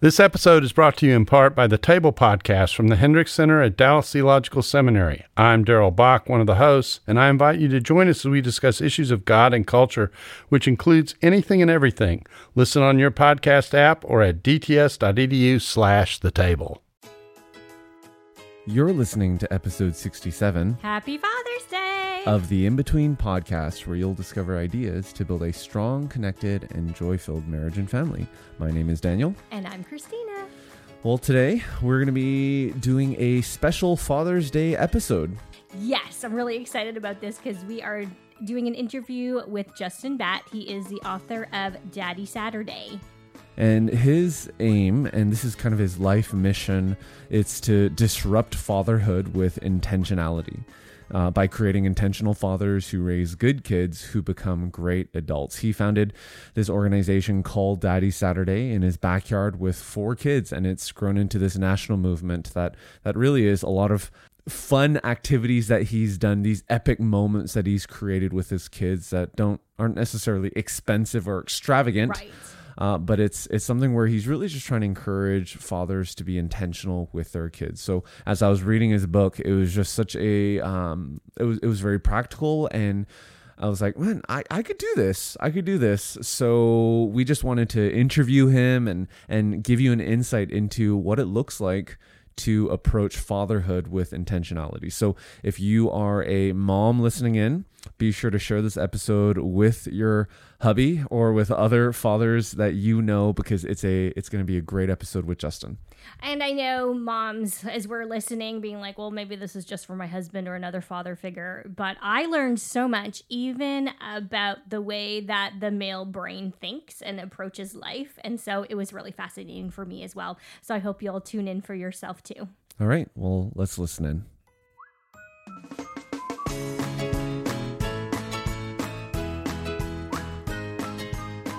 This episode is brought to you in part by the Table Podcast from the Hendricks Center at Dallas Theological Seminary. I'm Darrell Bock, one of the hosts, and I invite you to join us as we discuss issues of God and culture, which includes anything and everything. Listen on your podcast app or at dts.edu slash the table. You're listening to episode 67 Happy Father's Day! Of the In Between podcast, where you'll discover ideas to build a strong, connected, and joy filled marriage and family. My name is Daniel. and I'm Christina. Well, today we're going to be doing a special Father's Day episode. Yes, I'm really excited about this because we are doing an interview with Justin Batt. He is the author of Daddy Saturday. And his aim, and this is kind of his life mission, it's to disrupt fatherhood with intentionality. Uh, by creating intentional fathers who raise good kids who become great adults. He founded this organization called Daddy Saturday in his backyard with four kids, and it's grown into this national movement that that really is a lot of fun activities that he's done these epic moments that he's created with his kids that don't aren't necessarily expensive or extravagant Right. Uh, but it's it's something where he's really just trying to encourage fathers to be intentional with their kids. So as I was reading his book, it was just such a um, it was it was very practical and. I was like, man, I, I could do this. I could do this. So we just wanted to interview him and and give you an insight into what it looks like to approach fatherhood with intentionality. So if you are a mom listening in, be sure to share this episode with your hubby or with other fathers that you know because it's a it's going to be a great episode with Justin. And I know moms, as we're listening, being like, well, maybe this is just for my husband or another father figure. But I learned so much, even about the way that the male brain thinks and approaches life. And so it was really fascinating for me as well. So I hope you'll tune in for yourself too. All right, well, let's listen in.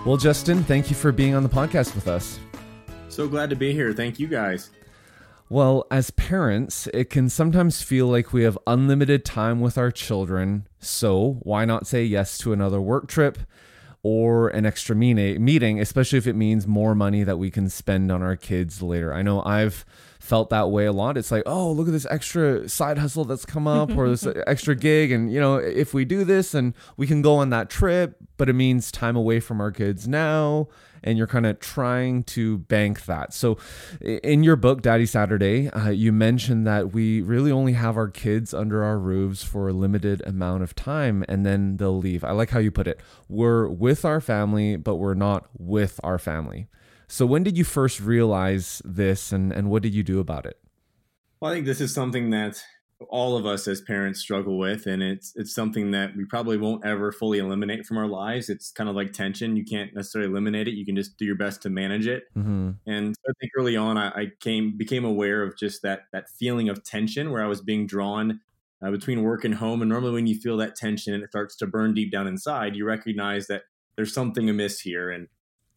Well, Justin, thank you for being on the podcast with us. So glad to be here. Thank you guys. Well, as parents, it can sometimes feel like we have unlimited time with our children. So, why not say yes to another work trip or an extra meeting, especially if it means more money that we can spend on our kids later? I know I've felt that way a lot. It's like, oh, look at this extra side hustle that's come up or this extra gig. And, you know, if we do this and we can go on that trip, but it means time away from our kids now and you're kind of trying to bank that. So, in your book, Daddy Saturday, uh, you mentioned that we really only have our kids under our roofs for a limited amount of time and then they'll leave. I like how you put it. We're with our family, but we're not with our family. So, when did you first realize this and, and what did you do about it? Well, I think this is something that all of us as parents struggle with, and it's it's something that we probably won't ever fully eliminate from our lives. It's kind of like tension; you can't necessarily eliminate it. You can just do your best to manage it. Mm-hmm. And so I think early on, I, I came became aware of just that that feeling of tension where I was being drawn uh, between work and home. And normally, when you feel that tension and it starts to burn deep down inside, you recognize that there's something amiss here. And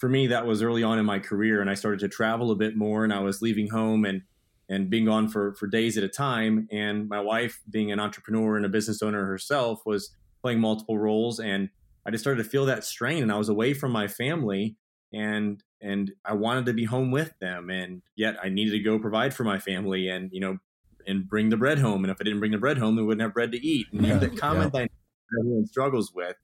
for me, that was early on in my career, and I started to travel a bit more, and I was leaving home and and being gone for for days at a time. And my wife, being an entrepreneur and a business owner herself, was playing multiple roles, and I just started to feel that strain, and I was away from my family, and and I wanted to be home with them, and yet I needed to go provide for my family, and you know, and bring the bread home. And if I didn't bring the bread home, they wouldn't have bread to eat. And Yeah. the common dynamic that everyone struggles with.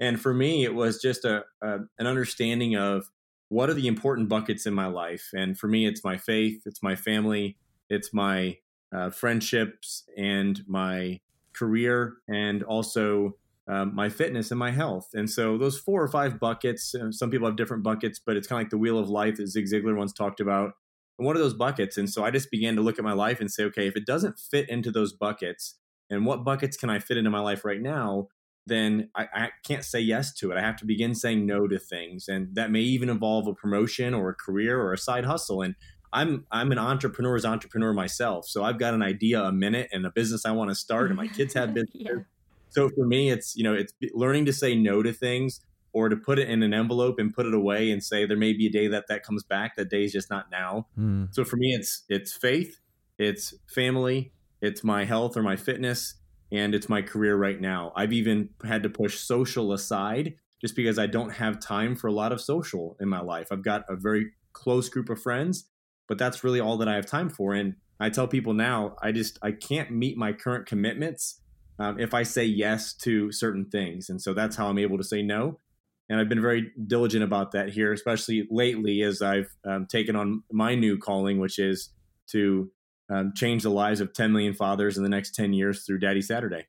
And for me, it was just a, a an understanding of what are the important buckets in my life. And for me, it's my faith, it's my family, it's my uh, friendships, and my career, and also um, my fitness and my health. And so those four or five buckets. uh, Some people have different buckets, but it's kind of like the wheel of life that Zig Ziglar once talked about. And what are those buckets? And so I just began to look at my life and say, okay, if it doesn't fit into those buckets, and what buckets can I fit into my life right now? Then I, I can't say yes to it. I have to begin saying no to things, and that may even involve a promotion or a career or a side hustle. And I'm I'm an entrepreneur's entrepreneur myself, so I've got an idea a minute and a business I want to start, and my kids have businesses. Yeah. So for me, it's you know it's learning to say no to things or to put it in an envelope and put it away and say there may be a day that that comes back. That day is just not now. Mm. So for me, it's it's faith, it's family, it's my health or my fitness, and it's my career right now. I've even had to push social aside just because I don't have time for a lot of social in my life. I've got a very close group of friends, but that's really all that I have time for. And I tell people now, I just I can't meet my current commitments um, if I say yes to certain things, and so that's how I'm able to say no. And I've been very diligent about that here, especially lately as I've um, taken on my new calling, which is to um, change the lives of 10 million fathers in the next 10 years through Daddy Saturday.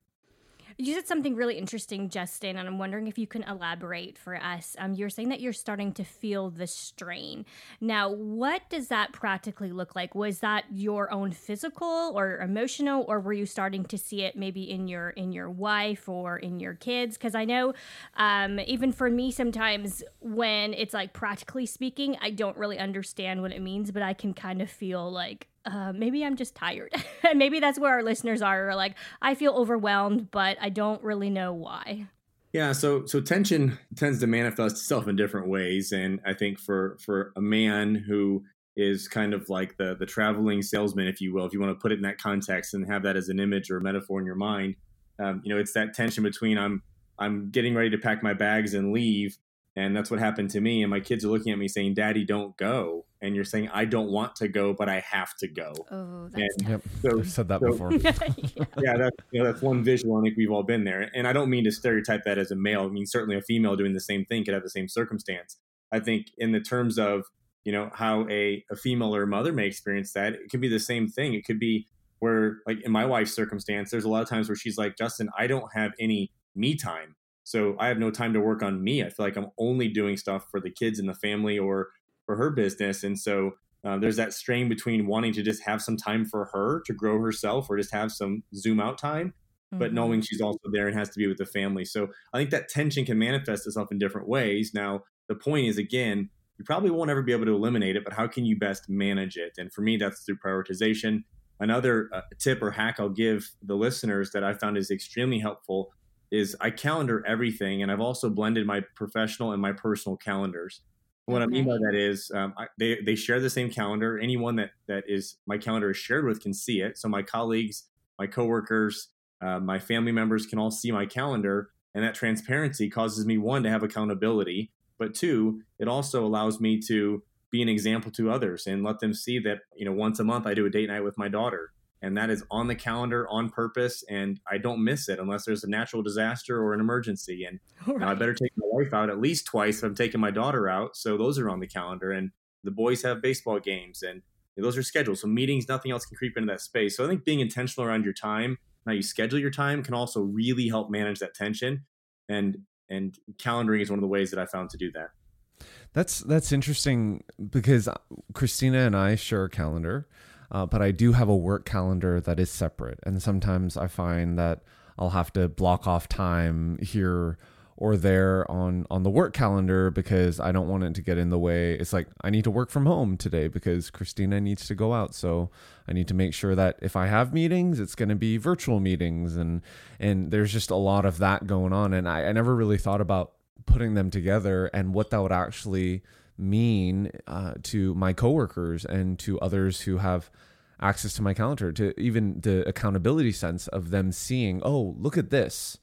You said something really interesting, Justin, and I'm wondering if you can elaborate for us. Um, you're saying that you're starting to feel the strain. Now, what does that practically look like? Was that your own physical or emotional, or were you starting to see it maybe in your in your wife or in your kids? Because I know, um, even for me, sometimes when it's like practically speaking, I don't really understand what it means, but I can kind of feel like uh, maybe I'm just tired. and maybe that's where our listeners are, like, I feel overwhelmed, but I don't really know why. Yeah, so so tension tends to manifest itself in different ways, and I think for for a man who is kind of like the the traveling salesman, if you will, if you want to put it in that context and have that as an image or metaphor in your mind, um, you know, it's that tension between I'm I'm getting ready to pack my bags and leave, and that's what happened to me. And my kids are looking at me saying, "Daddy, don't go." And you're saying, "I don't want to go, but I have to go." Oh, that's And Yep. so, I've said that so- before. yeah. yeah, that's you know, that's one visual. I think we've all been there, and I don't mean to stereotype that as a male. I mean, certainly a female doing the same thing could have the same circumstance. I think in the terms of you know how a, a female or a mother may experience that, it could be the same thing. It could be where, like in my wife's circumstance, there's a lot of times where she's like, Justin, I don't have any me time, so I have no time to work on me. I feel like I'm only doing stuff for the kids and the family or for her business, and so uh, there's that strain between wanting to just have some time for her to grow herself or just have some zoom out time but Mhm. knowing she's also there and has to be with the family. So I think that tension can manifest itself in different ways. Now, the point is again, you probably won't ever be able to eliminate it, but how can you best manage it? And for me, that's through prioritization. Another uh, tip or hack I'll give the listeners that I found is extremely helpful is I calendar everything, and I've also blended my professional and my personal calendars. What I mean by that is um, I, they they share the same calendar. Anyone that that is my calendar is shared with can see it. So my colleagues, my coworkers, uh, my family members can all see my calendar, and that transparency causes me one to have accountability, but two, it also allows me to be an example to others and let them see that you know once a month I do a date night with my daughter, and that is on the calendar on purpose, and I don't miss it unless there's a natural disaster or an emergency. And now I better take my wife out at least twice if I'm taking my daughter out. So those are on the calendar. And the boys have baseball games and those are scheduled. So meetings, nothing else can creep into that space. So I think being intentional around your time, how you schedule your time can also really help manage that tension. And and calendaring is one of the ways that I found to do that. That's that's interesting because Christina and I share a calendar, uh, but I do have a work calendar that is separate, and sometimes I find that I'll have to block off time here or there on on the work calendar because I don't want it to get in the way. It's like I need to work from home today because Christina needs to go out, so I need to make sure that if I have meetings, it's going to be virtual meetings, and and there's just a lot of that going on, and I, I never really thought about putting them together and what that would actually mean uh, to my coworkers and to others who have access to my calendar to even the accountability sense of them seeing oh look at this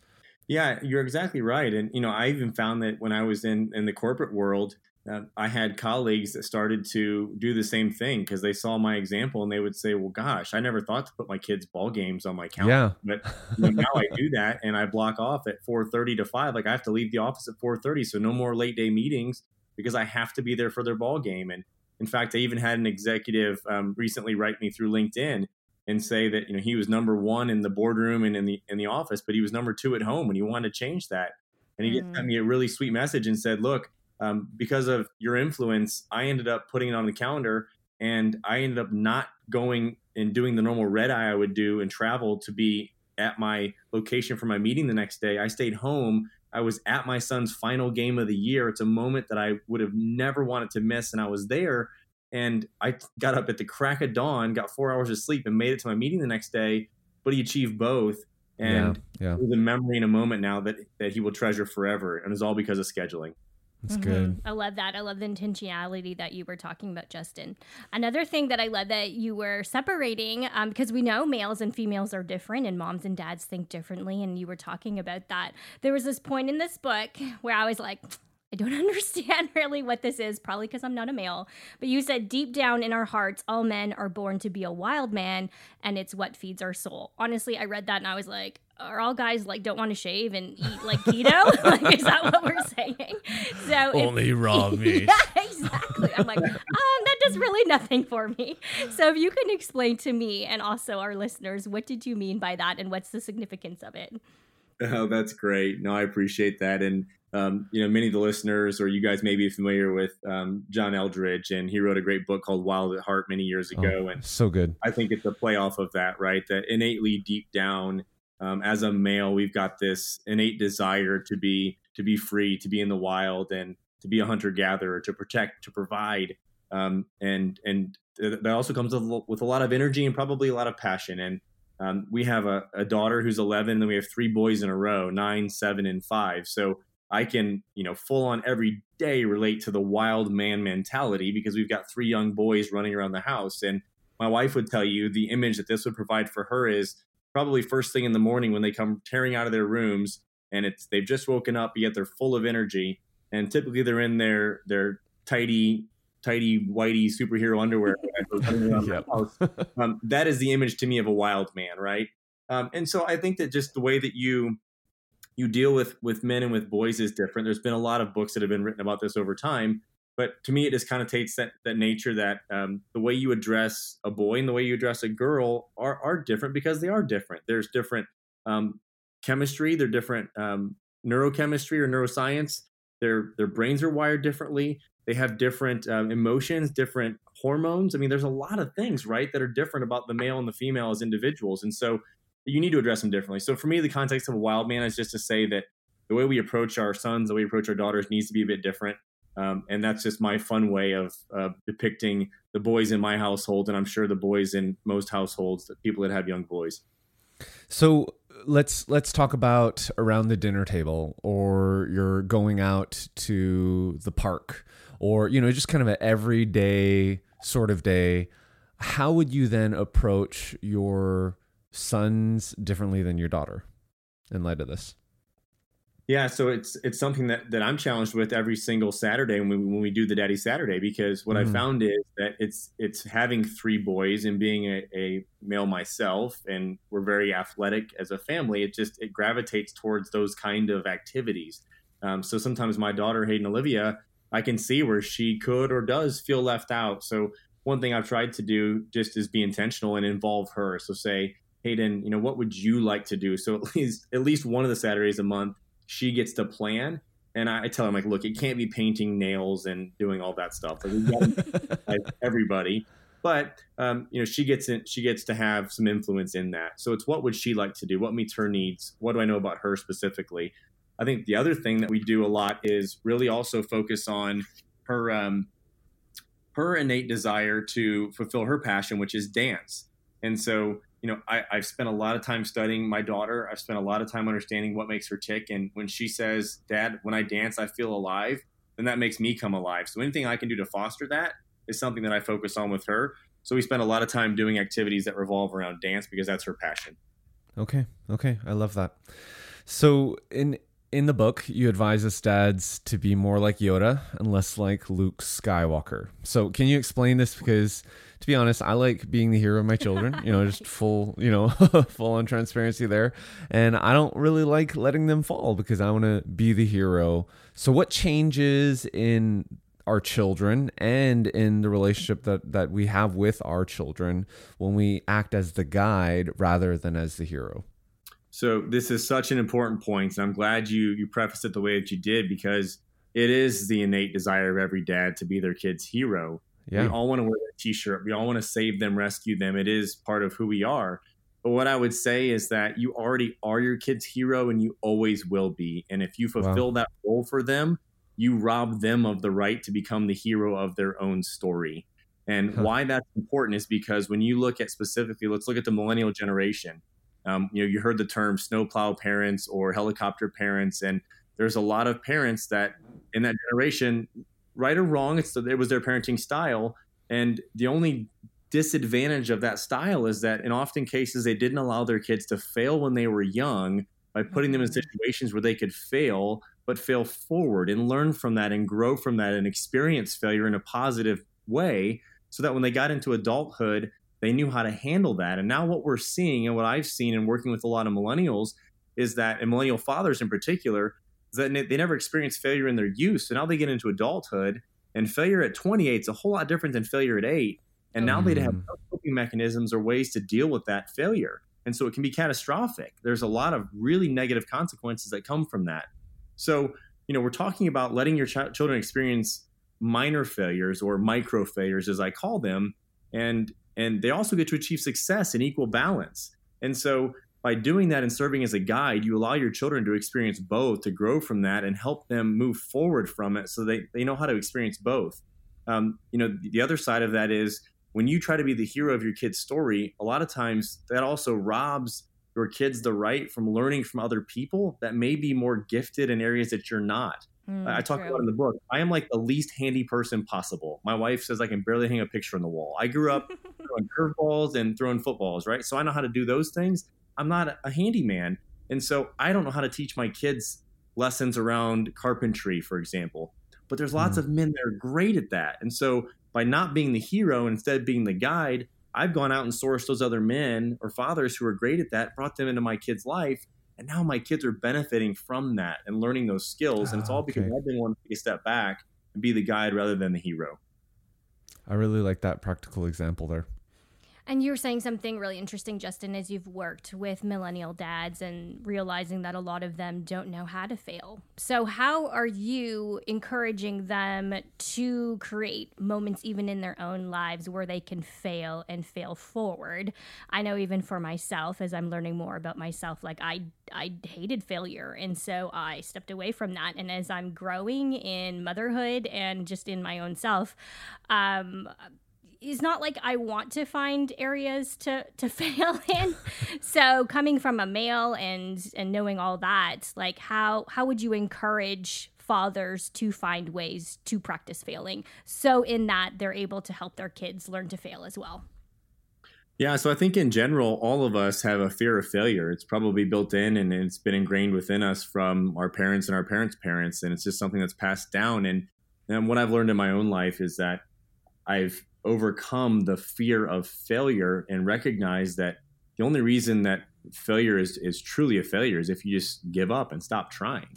Yeah, you're exactly right. And you know, I even found that when I was in in the corporate world, uh, I had colleagues that started to do the same thing because they saw my example and they would say, "Well, gosh, I never thought to put my kids' ball games on my calendar." yeah But you know, now I do that, and I block off at 4:30 to 5. Like I have to leave the office at 4:30, so no more late day meetings because I have to be there for their ball game. And in fact, I even had an executive um, recently write me through LinkedIn and say that you know he was number one in the boardroom and in the in the office, but he was number two at home, and he wanted to change that. And he Mm. sent me a really sweet message and said, "Look, um, because of your influence, I ended up putting it on the calendar, and I ended up not going and doing the normal red eye I would do and travel to be at my location for my meeting the next day. I stayed home. I was at my son's final game of the year. It's a moment that I would have never wanted to miss, and I was there. And I got up at the crack of dawn, got four hours of sleep, and made it to my meeting the next day. But he achieved both, and yeah yeah it was a memory and a moment now that that he will treasure forever, and it's all because of scheduling. That's Mhm. good I love that. I love the intentionality that you were talking about, Justin. Another thing that I love that you were separating, um, because we know males and females are different and moms and dads think differently. And you were talking about that. There was this point in this book where I was like, I don't understand really what this is, probably because I'm not a male. But you said deep down in our hearts, all men are born to be a wild man, and it's what feeds our soul. Honestly, I read that and I was like, are all guys like don't want to shave and eat like keto? like, is that what we're saying? So only if, raw meat. Yeah, exactly. I'm like, um, that does really nothing for me. So if you can explain to me and also our listeners, what did you mean by that, and what's the significance of it? Oh, that's great. No, I appreciate that. And um, you know, many of the listeners or you guys may be familiar with um, John Eldredge, and he wrote a great book called Wild at Heart many years oh, ago. Oh, and so good. I think it's a play off of that, right? That innately deep down, um, as a male, we've got this innate desire to be to be free, to be in the wild, and to be a hunter gatherer, to protect, to provide, um, and and that also comes with a lot of energy and probably a lot of passion. And um, we have a, a, daughter who's 11, and we have three boys in a row, nine, seven, and five. So I can, you know, full on every day relate to the wild man mentality because we've got three young boys running around the house. And my wife would tell you the image that this would provide for her is probably first thing in the morning when they come tearing out of their rooms and it's they've just woken up, yet they're full of energy. And typically they're in their their tidy, tidy, whitey superhero underwear. yep. um, that is the image to me of a wild man, right? Um, and so I think that just the way that you you deal with with men and with boys is different. There's been a lot of books that have been written about this over time, but to me, it just kind of takes that that nature that um, the way you address a boy and the way you address a girl are are different because they are different. There's different um, chemistry. They're different um, neurochemistry or neuroscience. Their their brains are wired differently. They have different um, emotions, different hormones. I mean, there's a lot of things, right, that are different about the male and the female as individuals, and so you need to address them differently. So for me, the context of a wild man is just to say that the way we approach our sons, the way we approach our daughters needs to be a bit different. Um, and that's just my fun way of uh, depicting the boys in my household, and I'm sure the boys in most households, the people that have young boys. So let's let's talk about around the dinner table, or you're going out to the park, or you know, just kind of an everyday sort of day. How would you then approach your sons differently than your daughter in light of this? Yeah, so it's it's something that, that I'm challenged with every single Saturday when we when we do the Daddy Saturday because what mm. I found is that it's it's having three boys and being a, a, male myself and we're very athletic as a family. It just it gravitates towards those kind of activities. Um, so sometimes my daughter Hayden Olivia, I can see where she could or does feel left out. So one thing I've tried to do just is be intentional and involve her. So say Hayden, you know, what would you like to do? So at least at least one of the Saturdays a month, she gets to plan. And I, tell him like, look, it can't be painting nails and doing all that stuff. Like, everybody, but um, you know, she gets in, she gets to have some influence in that. So it's what would she like to do? What meets her needs? What do I know about her specifically? I think the other thing that we do a lot is really also focus on her um, her innate desire to fulfill her passion, which is dance. And so you know, I, I've spent a lot of time studying my daughter. I've spent a lot of time understanding what makes her tick. And when she says, Dad, when I dance, I feel alive, then that makes me come alive. So anything I can do to foster that is something that I focus on with her. So we spend a lot of time doing activities that revolve around dance because that's her passion. Okay. Okay. I love that. So in in the book, you advise us dads to be more like Yoda and less like Luke Skywalker. So can you explain this because to be honest, I like being the hero of my children, you know, just full, you know, full on transparency there. And I don't really like letting them fall because I want to be the hero. So what changes in our children and in the relationship that that we have with our children when we act as the guide rather than as the hero? So this is such an important point, and I'm glad you you prefaced it the way that you did because it is the innate desire of every dad to be their kid's hero. Yeah. We all want to wear that t-shirt. We all want to save them, rescue them. It is part of who we are. But what I would say is that you already are your kid's hero and you always will be. And if you fulfill wow. that role for them, you rob them of the right to become the hero of their own story. And huh. why that's important is because when you look at specifically, let's look at the millennial generation. Um, you know, you heard the term snowplow parents or helicopter parents, and there's a lot of parents that in that generation right or wrong, it's it was their parenting style, and the only disadvantage of that style is that in often cases they didn't allow their kids to fail when they were young by putting them in mm-hmm. situations where they could fail but fail forward and learn from that and grow from that and experience failure in a positive way so that when they got into adulthood, they knew how to handle that. And now what we're seeing and what I've seen and working with a lot of millennials is that, and millennial fathers in particular, that they never experienced failure in their youth. So now they get into adulthood and failure at 28 is a whole lot different than failure at eight. And now mm. they have no coping mechanisms or ways to deal with that failure. And so it can be catastrophic. There's a lot of really negative consequences that come from that. So, you know, we're talking about letting your ch- children experience minor failures or micro failures, as I call them, and and they also get to achieve success in equal balance. And so, by doing that and serving as a guide, you allow your children to experience both, to grow from that, and help them move forward from it, so they they know how to experience both. Um, you know, the other side of that is when you try to be the hero of your kid's story, a lot of times that also robs your kids the right from learning from other people that may be more gifted in areas that you're not. Mm, I talk true. about in the book. I am like the least handy person possible. My wife says I can barely hang a picture on the wall. I grew up throwing curveballs and throwing footballs, right? So I know how to do those things. I'm not a, handyman, and so I don't know how to teach my kids lessons around carpentry, for example. But there's lots mm. of men that are great at that, and so by not being the hero instead being the guide, I've gone out and sourced those other men or fathers who are great at that, brought them into my kid's life, and now my kids are benefiting from that and learning those skills. And it's all because I've been wanting to take a step back and be the guide rather than the hero. I really like that practical example there. And you were saying something really interesting, Justin, as you've worked with millennial dads and realizing that a lot of them don't know how to fail. So, how are you encouraging them to create moments, even in their own lives, where they can fail and fail forward? I know, even for myself, as I'm learning more about myself, like I, I hated failure. And so I stepped away from that. And as I'm growing in motherhood and just in my own self, um, it's not like I want to find areas to to fail in. so coming from a male and and knowing all that, like how how would you encourage fathers to find ways to practice failing so in that they're able to help their kids learn to fail as well? Yeah, so I think in general, all of us have a fear of failure. It's probably built in and it's been ingrained within us from our parents and our parents' parents, and it's just something that's passed down. And, and what I've learned in my own life is that I've overcome the fear of failure and recognize that the only reason that failure is, is truly a failure is if you just give up and stop trying.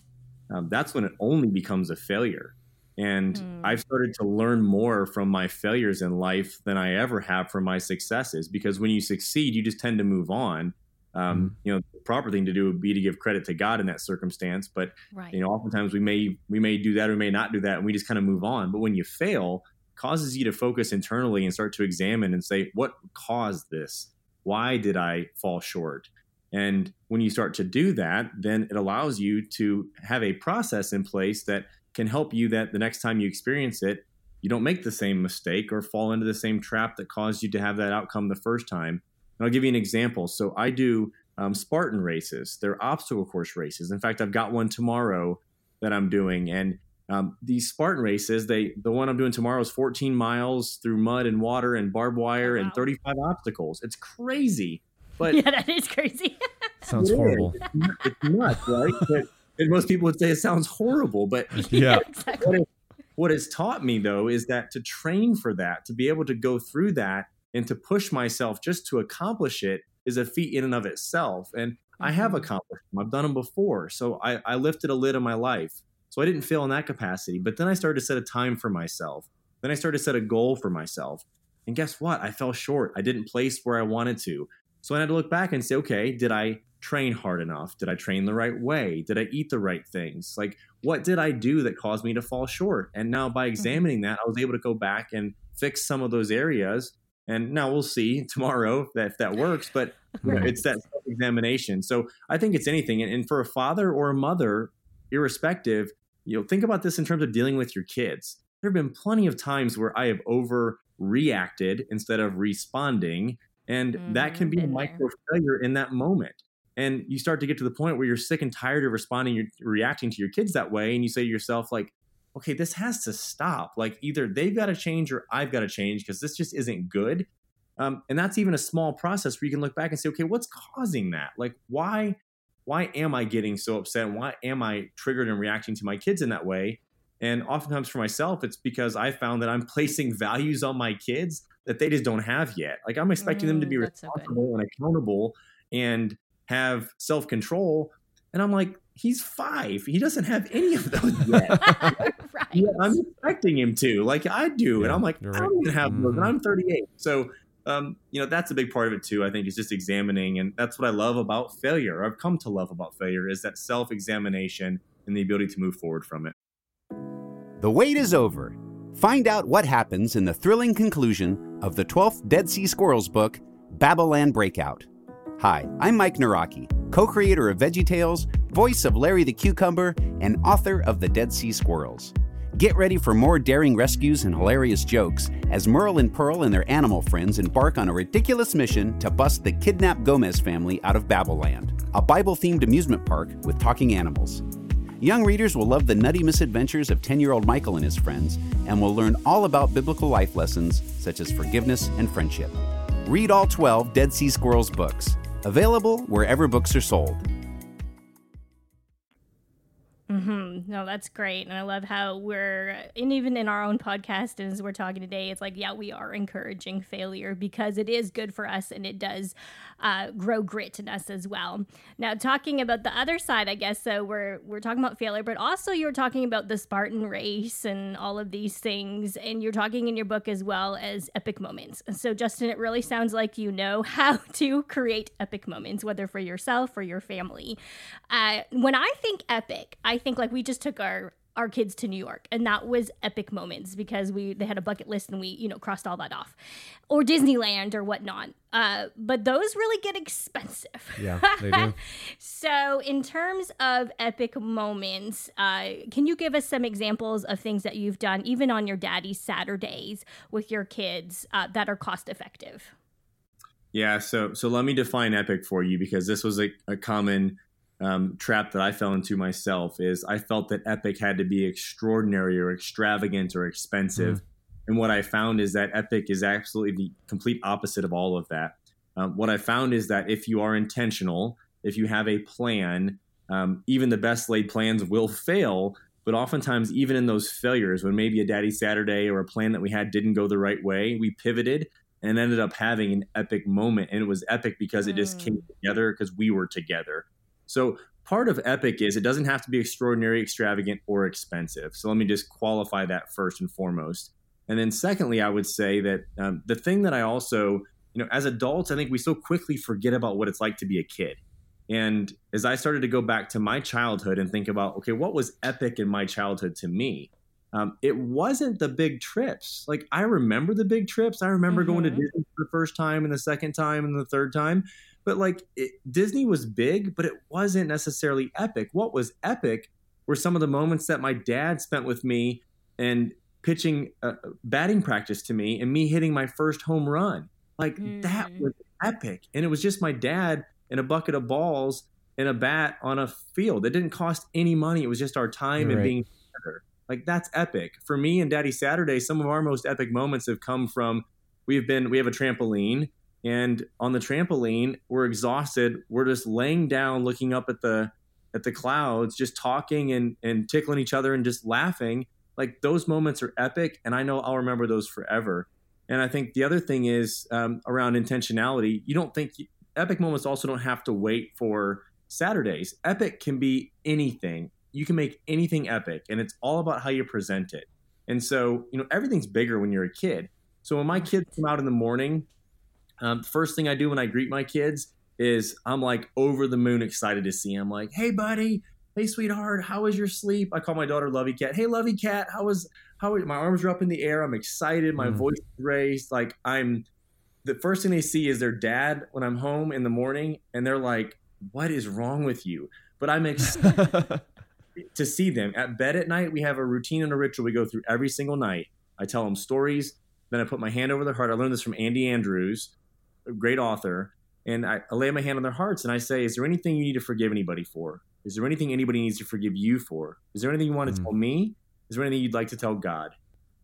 Um, that's when it only becomes a failure. And mm. I've started to learn more from my failures in life than I ever have from my successes because when you succeed, you just tend to move on. Um, mm. You know, the proper thing to do would be to give credit to God in that circumstance. But right. you know, oftentimes we may we may do that or we may not do that, and we just kind of move on. But when you fail, causes you to focus internally and start to examine and say, what caused this? Why did I fall short? And when you start to do that, then it allows you to have a process in place that can help you that the next time you experience it, you don't make the same mistake or fall into the same trap that caused you to have that outcome the first time. And I'll give you an example. So I do um, Spartan races, they're obstacle course races. In fact, I've got one tomorrow that I'm doing. And um, these Spartan races, they the one I'm doing tomorrow is 14 miles through mud and water and barbed wire wow. and 35 obstacles. It's crazy, but yeah, that is crazy. sounds horrible. It's nuts, right? But, and most people would say it sounds horrible, but yeah, exactly. What, it, what it's taught me though is that to train for that, to be able to go through that, and to push myself just to accomplish it is a feat in and of itself. And mm-hmm. I have mm-hmm. accomplished them. I've done them before. So I, I lifted a lid on my life. So I didn't fail in that capacity. But then I started to set a time for myself. Then I started to set a goal for myself. And guess what? I fell short. I didn't place where I wanted to. So I had to look back and say, okay, did I train hard enough? Did I train the right way? Did I eat the right things? Like, what did I do that caused me to fall short? And now by mm-hmm. examining that, I was able to go back and fix some of those areas. And now we'll see tomorrow if that, if that works. But it's that examination. So I think it's anything. And, and for a father or a mother, irrespective, you know, think about this in terms of dealing with your kids. There have been plenty of times where I have overreacted instead of responding, and mm, that can be a micro failure in that moment. And you start to get to the point where you're sick and tired of responding, you're reacting to your kids that way, and you say to yourself, like, okay, this has to stop. Like either they've got to change or I've got to change because this just isn't good. Um, and that's even a small process where you can look back and say, okay, what's causing that? Like, why why am I getting so upset? Why am I triggered and reacting to my kids in that way? And oftentimes for myself, it's because I found that I'm placing values on my kids that they just don't have yet. Like I'm expecting mm, them to be mm, responsible so and accountable and have self control. And I'm like, he's five. He doesn't have any of those yet. right. Yeah, I'm expecting him to, like I do. Yeah, and I'm like, I don't even have those. Mm-hmm. And I'm 38. So, um, you know, that's a big part of it too. I think is just examining. And that's what I love about failure. I've come to love about failure is that self examination and the ability to move forward from it. The wait is over. Find out what happens in the thrilling conclusion of the 12th Dead Sea Squirrels book, Babylon Breakout. Hi, I'm Mike Nawrocki, co creator of VeggieTales, voice of Larry the Cucumber, and author of The Dead Sea Squirrels. Get ready for more daring rescues and hilarious jokes as Merle and Pearl and their animal friends embark on a ridiculous mission to bust the kidnapped Gomez family out of Babylon, a Bible themed amusement park with talking animals. Young readers will love the nutty misadventures of 10 year old Michael and his friends and will learn all about biblical life lessons such as forgiveness and friendship. Read all 12 Dead Sea Squirrels books. Available wherever books are sold. No, that's great, and I love how we're, and even in our own podcast, and as we're talking today, it's like, yeah, we are encouraging failure because it is good for us, and it does uh, grow grit in us as well. Now, talking about the other side, I guess, so we're we're talking about failure, but also you're talking about the Spartan race and all of these things, and you're talking in your book as well as epic moments. So, Justin, it really sounds like you know how to create epic moments, whether for yourself or your family. Uh, when I think epic, I think like we just took our our kids to New York, and that was epic moments because we they had a bucket list and we you know crossed all that off, or Disneyland or whatnot. Uh, but those really get expensive. Yeah, they do. so in terms of epic moments, uh, can you give us some examples of things that you've done, even on your daddy's Saturdays with your kids, uh, that are cost effective? Yeah, so so let me define epic for you because this was a, a common um, trap that I fell into myself is I felt that Epic had to be extraordinary or extravagant or expensive. Mm. And what I found is that Epic is absolutely the complete opposite of all of that. Um, what I found is that if you are intentional, if you have a plan, um, even the best laid plans will fail. But oftentimes, even in those failures, when maybe a Daddy Saturday or a plan that we had didn't go the right way, we pivoted and ended up having an epic moment. And it was epic because it just came mm. together because we were together. So part of Epic is it doesn't have to be extraordinary, extravagant, or expensive. So let me just qualify that first and foremost. And then secondly, I would say that um, the thing that I also, you know, as adults, I think we so quickly forget about what it's like to be a kid. And as I started to go back to my childhood and think about, okay, what was epic in my childhood to me? Um, it wasn't the big trips. Like I remember the big trips. I remember mm-hmm. going to mm-hmm. Disney for the first time and the second time and the third time but like it, Disney was big, but it wasn't necessarily epic. What was epic were some of the moments that my dad spent with me and pitching uh, batting practice to me and me hitting my first home run. Like mm. that was epic. And it was just my dad and a bucket of balls and a bat on a field. It didn't cost any money. It was just our time You're and right. being together. Like that's epic. For me and Daddy Saturday, some of our most epic moments have come from we've been we have a trampoline and on the trampoline we're exhausted. We're just laying down looking up at the at the clouds just talking and and tickling each other and just laughing. Like those moments are epic and i know i'll remember those forever. And i think the other thing is um, around intentionality. You don't think epic moments also don't have to wait for saturdays. Epic can be anything. You can make anything epic and it's all about how you present it. And so you know everything's bigger when you're a kid. So when my kids come out in the morning um, first thing I do when I greet my kids is I'm like over the moon excited to see them. Like, hey, buddy, hey, sweetheart, how was your sleep? I call my daughter Lovey Cat. Hey, Lovey Cat, how was how? My arms are up in the air. I'm excited. My mm. voice is raised. Like I'm. The first thing they see is their dad when I'm home in the morning, and they're like, "What is wrong with you?" But I'm excited to see them at bed at night. We have a routine and a ritual we go through every single night. I tell them stories. Then I put my hand over their heart. I learned this from Andy Andrews great author, and I, I lay my hand on their hearts and I say, "Is there anything you need to forgive anybody for? Is there anything anybody needs to forgive you for? Is there anything you want to mm tell me? Is there anything you'd like to tell God?"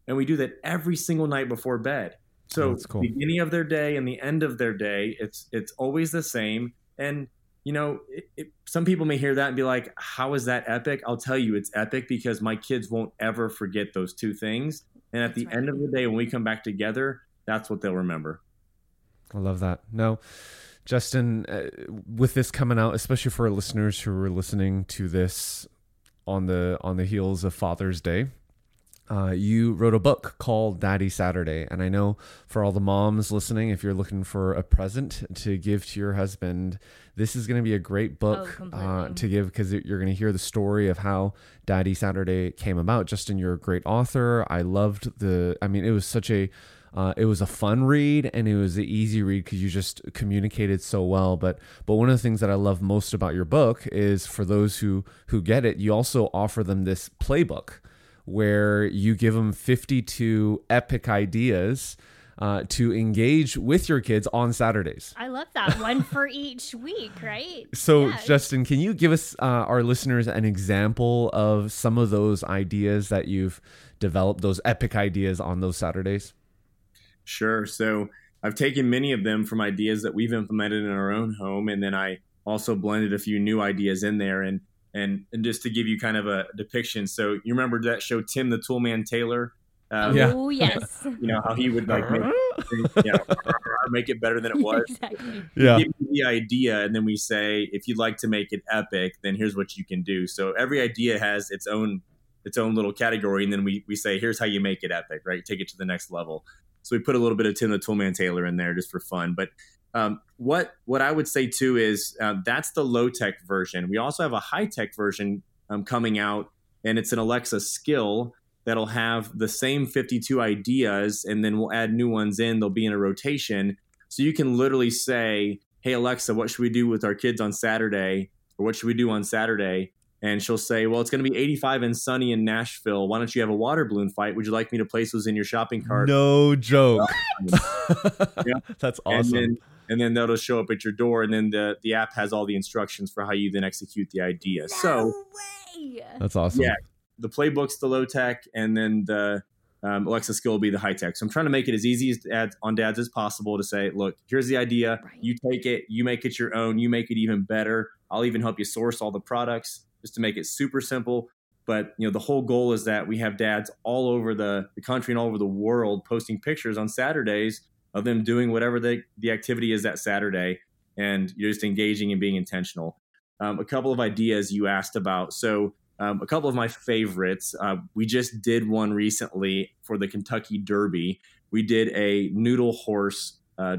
And we do that every single night before bed. So oh, cool. beginning of their day and the end of their day, it's it's always the same. And you know, it, it, some people may hear that and be like, "How is that epic?" I'll tell you, it's epic because my kids won't ever forget those two things. And at That's the right. end of the day, when we come back together, that's what they'll remember. I love that. No, Justin, uh, with this coming out, especially for our listeners who are listening to this on the on the heels of Father's Day, uh, you wrote a book called Daddy Saturday, and I know for all the moms listening, if you're looking for a present to give to your husband, this is going to be a great book Oh, uh, to give because you're going to hear the story of how Daddy Saturday came about. Justin, you're a great author. I loved the. I mean, it was such a. Uh, it was a fun read and it was an easy read because you just communicated so well. But but one of the things that I love most about your book is for those who who get it, you also offer them this playbook where you give them 52 epic ideas uh, to engage with your kids on Saturdays. I love that one for each week, right? So, Yeah. Justin, can you give us, uh, our listeners, an example of some of those ideas that you've developed, those epic ideas on those Saturdays? Sure. So I've taken many of them from ideas that we've implemented in our own home, and then I also blended a few new ideas in there. And and and just to give you kind of a depiction, so you remember that show Tim the Toolman Taylor? Uh, Yeah. Oh yes. You know how he would like make, you know, make it better than it was. exactly. Yeah. give you the idea, and then we say, if you'd like to make it epic, then here's what you can do. So every idea has its own its own little category, and then we we say, here's how you make it epic, right? Take it to the next level. So we put a little bit of Tim the Toolman Taylor in there just for fun. But um, what what I would say too is uh, that's the low tech version. We also have a high tech version um, coming out, and it's an Alexa skill that'll have the same 52 ideas, and then we'll add new ones in. They'll be in a rotation, so you can literally say, "Hey Alexa, what should we do with our kids on Saturday?" Or what should we do on Saturday? And she'll say, Well, it's going to be 85 and sunny in Nashville. Why don't you have a water balloon fight? Would you like me to place those in your shopping cart? No joke. Yeah. That's and awesome. then and then that'll show up at your door and then the the app has all the instructions for how you then execute the idea so way. That's awesome. yeah. the playbook's the low tech and then the um, alexa skill will be the high tech so i'm trying to make it as easy as dad, on dads as possible to say look here's the idea Right. you take it you make it your own you make it even better i'll even help you source all the products just to make it super simple. But you know the whole goal is that we have dads all over the, the country and all over the world posting pictures on saturdays of them doing whatever the, the activity is that saturday and you're just engaging and being intentional. Um, a couple of ideas you asked about. So um, a couple of my favorites uh, we just did one recently for the kentucky derby. We did a noodle horse uh,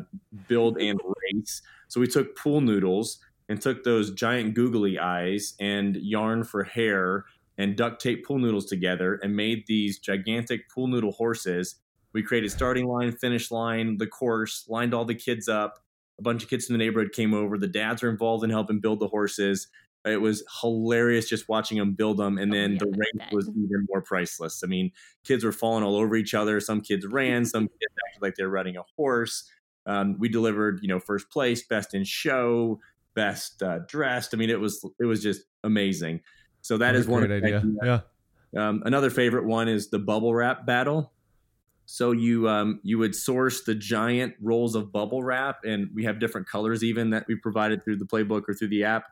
build and race. So we took pool noodles and took those giant googly eyes and yarn for hair and duct tape pool noodles together and made these gigantic pool noodle horses. We created starting line, finish line, the course, lined all the kids up. A bunch of kids from the neighborhood came over. The dads were involved in helping build the horses. It was hilarious just watching them build them. And Oh, then yeah, the race was even more priceless. I mean, kids were falling all over each other. Some kids ran, some kids acted like they're riding a horse. Um, we delivered, you know, first place, best in show, best uh, dressed. I mean, it was it was just amazing. So that What a is one idea. ideas. Yeah. Um, another favorite one is the bubble wrap battle. So you um, you would source the giant rolls of bubble wrap, and we have different colors even that we provided through the playbook or through the app.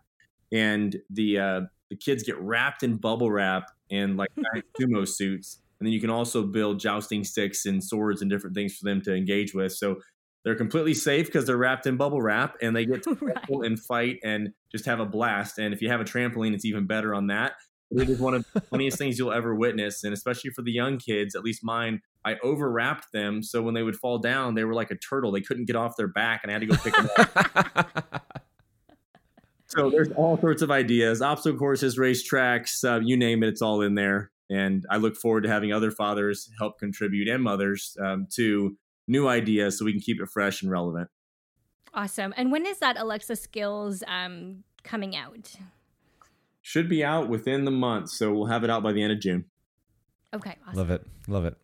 And the uh, the kids get wrapped in bubble wrap and like giant sumo suits, and then you can also build jousting sticks and swords and different things for them to engage with. So they're completely safe because they're wrapped in bubble wrap, and they get to Right. wrestle and fight and just have a blast. And if you have a trampoline, it's even better on that. It is one of the funniest things you'll ever witness, and especially for the young kids, at least mine. I overwrapped them so when they would fall down, they were like a turtle. They couldn't get off their back, and I had to go pick them up. so there's all sorts of ideas: obstacle courses, racetracks, uh, you name it, it's all in there. And I look forward to having other fathers help contribute and mothers um, to new ideas so we can keep it fresh and relevant. Awesome. And when is that Alexa Skills um, coming out? Should be out within the month, so we'll have it out by the end of June. Okay. Awesome. Love it. Love it.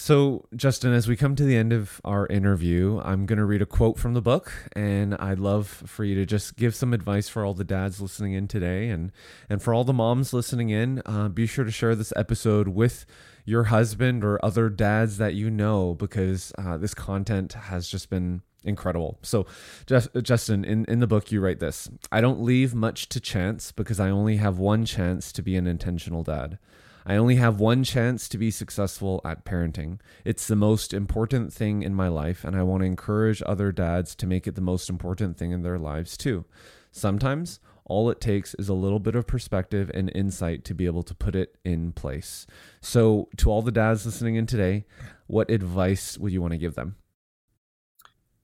So, Justin, as we come to the end of our interview, I'm going to read a quote from the book, and I'd love for you to just give some advice for all the dads listening in today, and and for all the moms listening in. Uh, be sure to share this episode with your husband or other dads that you know, because uh, this content has just been incredible. So, just, Justin, in, in the book, you write this I don't leave much to chance because I only have one chance to be an intentional dad. I only have one chance to be successful at parenting. It's the most important thing in my life, and I want to encourage other dads to make it the most important thing in their lives too. Sometimes all it takes is a little bit of perspective and insight to be able to put it in place. So, to all the dads listening in today, what advice would you want to give them?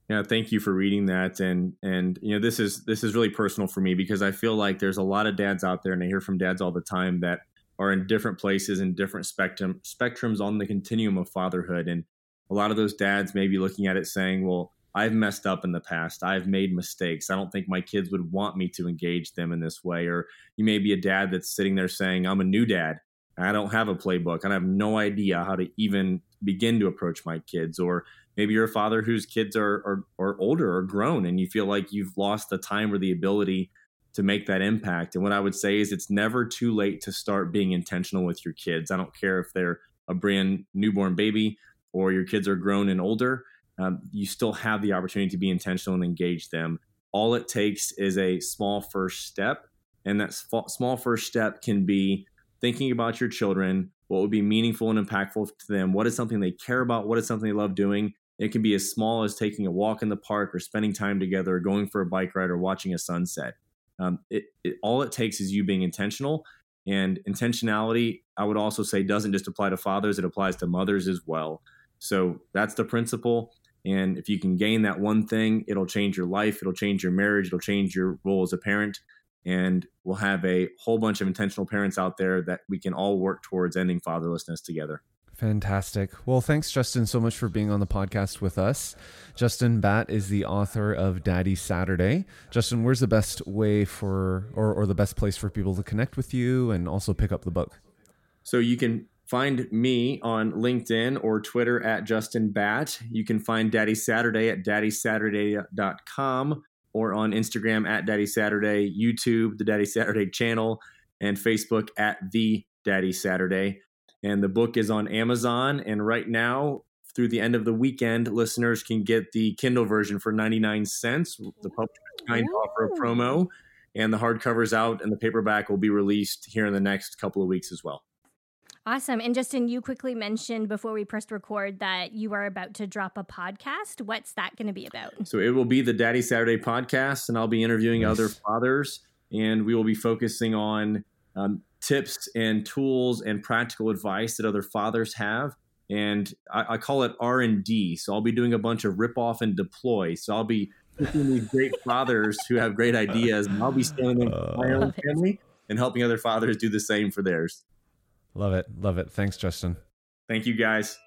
Yeah, thank you for reading that, and and you know this is this is really personal for me because I feel like there's a lot of dads out there, and I hear from dads all the time that are in different places and different spectrum spectrums on the continuum of fatherhood, and a lot of those dads may be looking at it saying, "Well, I've messed up in the past. I've made mistakes. I don't think my kids would want me to engage them in this way. Or you may be a dad that's sitting there saying, I'm a new dad. I don't have a playbook. and I have no idea how to even begin to approach my kids. Or maybe you're a father whose kids are, are, are older or grown and you feel like you've lost the time or the ability to make that impact. And what I would say is it's never too late to start being intentional with your kids. I don't care if they're a brand newborn baby or your kids are grown and older um, you still have the opportunity to be intentional and engage them. All it takes is a small first step. And that small first step can be thinking about your children, what would be meaningful and impactful to them, what is something they care about, what is something they love doing. It can be as small as taking a walk in the park or spending time together, or going for a bike ride or watching a sunset. Um, it, it, all it takes is you being intentional. And intentionality, I would also say, doesn't just apply to fathers, it applies to mothers as well. So that's the principle. And if you can gain that one thing, it'll change your life, it'll change your marriage, it'll change your role as a parent. And we'll have a whole bunch of intentional parents out there that we can all work towards ending fatherlessness together. Fantastic. Well, thanks, Justin, so much for being on the podcast with us. Justin Batt is the author of Daddy Saturday. Justin, where's the best way for, or, or the best place for people to connect with you and also pick up the book? So you can Find me on LinkedIn or Twitter at Justin Batt. You can find Daddy Saturday at daddysaturday.com or on Instagram at Daddy Saturday, YouTube, the Daddy Saturday channel, and Facebook at The Daddy Saturday. And the book is on Amazon. And right now, through the end of the weekend, listeners can get the Kindle version for 99 cents. The publisher kind offer a promo, and the hardcover's out, and the paperback will be released here in the next couple of weeks as well. Awesome. And Justin, you quickly mentioned before we pressed record that you are about to drop a podcast. What's that going to be about? So it will be the Daddy Saturday podcast, and I'll be interviewing other fathers, and we will be focusing on um, tips and tools and practical advice that other fathers have. And I, I call it R and D. So I'll be doing a bunch of rip off and deploy. So I'll be picking these great fathers who have great ideas, and I'll be them from my own uh. family and helping other fathers do the same for theirs. Love it. Love it. Thanks, Justin. Thank you, guys.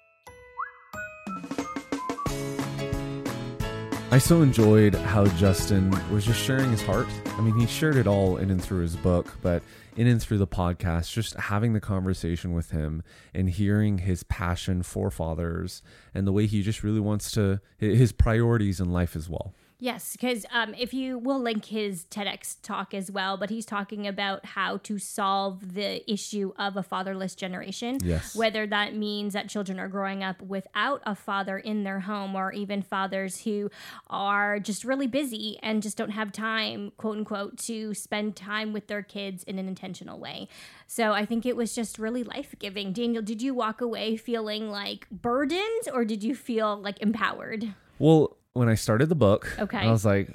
I so enjoyed how Justin was just sharing his heart. I mean, he shared it all in and through his book, but in and through the podcast, just having the conversation with him and hearing his passion for fathers and the way he just really wants to, his priorities in life as well. Yes, because um, if you will link his TEDx talk as well, but he's talking about how to solve the issue of a fatherless generation. Yes. Whether that means that children are growing up without a father in their home, or even fathers who are just really busy and just don't have time, quote unquote, to spend time with their kids in an intentional way. So I think it was just really life giving. Daniel, did you walk away feeling like burdened or did you feel like empowered? Well, when I started the book, okay. I was like,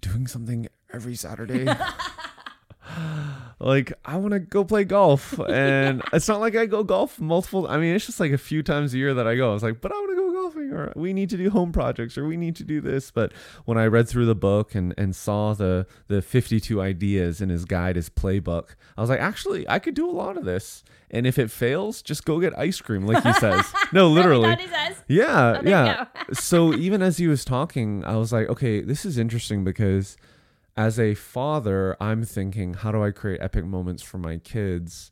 doing something every Saturday. like I want to go play golf, and it's not like I go golf multiple. I mean, it's just like a few times a year that I go. I was like, but I want or we need to do home projects, or we need to do this. But when I read through the book and and saw the the fifty two ideas in his guide, his playbook, I was like, actually, I could do a lot of this. And if it fails, just go get ice cream, like he says. No, literally. Yeah, oh, yeah. so even as he was talking, I was like, okay, this is interesting because as a father, I'm thinking, how do I create epic moments for my kids?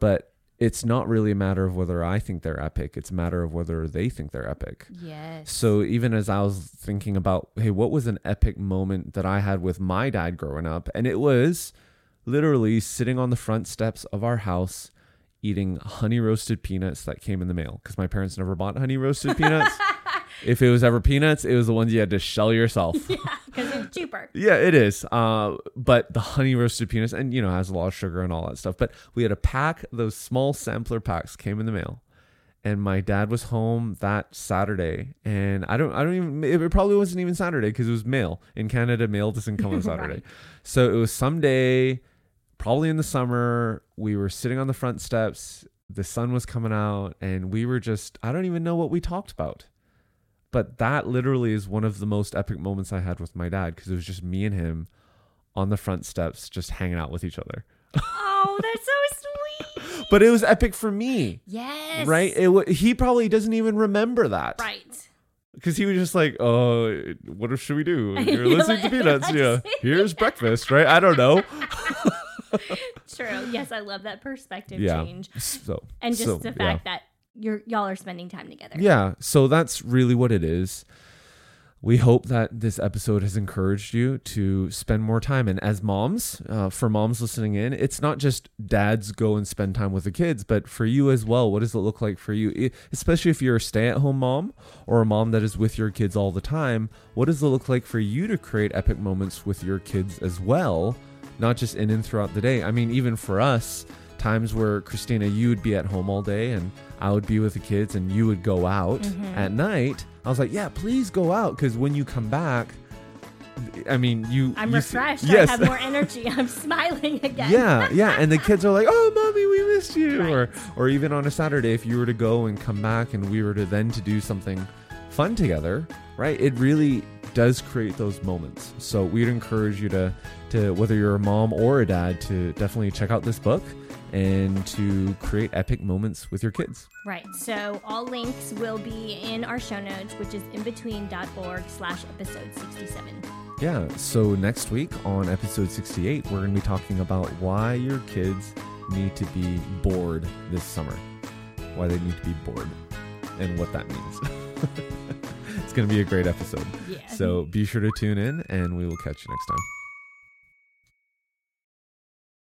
But it's not really a matter of whether I think they're epic. It's a matter of whether they think they're epic. Yes. So even as I was thinking about, hey, what was an epic moment that I had with my dad growing up? And it was literally sitting on the front steps of our house eating honey roasted peanuts that came in the mail because my parents never bought honey roasted peanuts. If it was ever peanuts, it was the ones you had to shell yourself. yeah, because it's cheaper. Yeah, it is. Uh, but the honey roasted peanuts, and you know, has a lot of sugar and all that stuff. But we had a pack, those small sampler packs came in the mail, and my dad was home that Saturday, and I don't, I don't even. It probably wasn't even Saturday because it was mail in Canada. Mail doesn't come on Saturday, Right. so it was someday, probably in the summer. We were sitting on the front steps. The sun was coming out, and we were just. I don't even know what we talked about but that literally is one of the most epic moments I had with my dad because it was just me and him on the front steps just hanging out with each other. Oh, that's so sweet. But it was epic for me, Yes. right? It wa he probably doesn't even remember that, Right. Because he was just like, "Oh, what should we do? You're listening to Peanuts, yeah. Here's breakfast, right? I don't know." True. Yes, I love that perspective yeah. change. So And just so, the yeah. fact that you're y'all are spending time together. Yeah, so that's really what it is. We hope that this episode has encouraged you to spend more time. And as moms, uh, for moms listening in, it's not just dads go and spend time with the kids, but for you as well. What does it look like for you? Especially if you're a stay at home mom or a mom that is with your kids all the time. What does it look like for you to create epic moments with your kids as well? Not just in and throughout the day. I mean, even for us, times where Christina, you would be at home all day and I would be with the kids and you would go out Mm-hmm. at night. I was like, yeah, please go out because when you come back, I mean, you. I'm you see- refreshed. yes. I have more energy. I'm smiling again. yeah, yeah, and the kids are like, "Oh, mommy, we missed you," Right. or or even on a Saturday, if you were to go and come back, and we were to then to do something fun together, right? It really does create those moments. So we'd encourage you to to whether you're a mom or a dad to definitely check out this book and to create epic moments with your kids. Right. So all links will be in our show notes, which is imbetween.org slash episode 67. Yeah, so next week on episode 68, we're going to be talking about why your kids need to be bored this summer. Why they need to be bored and what that means. it's going to be a great episode. Yeah. So be sure to tune in and we will catch you next time.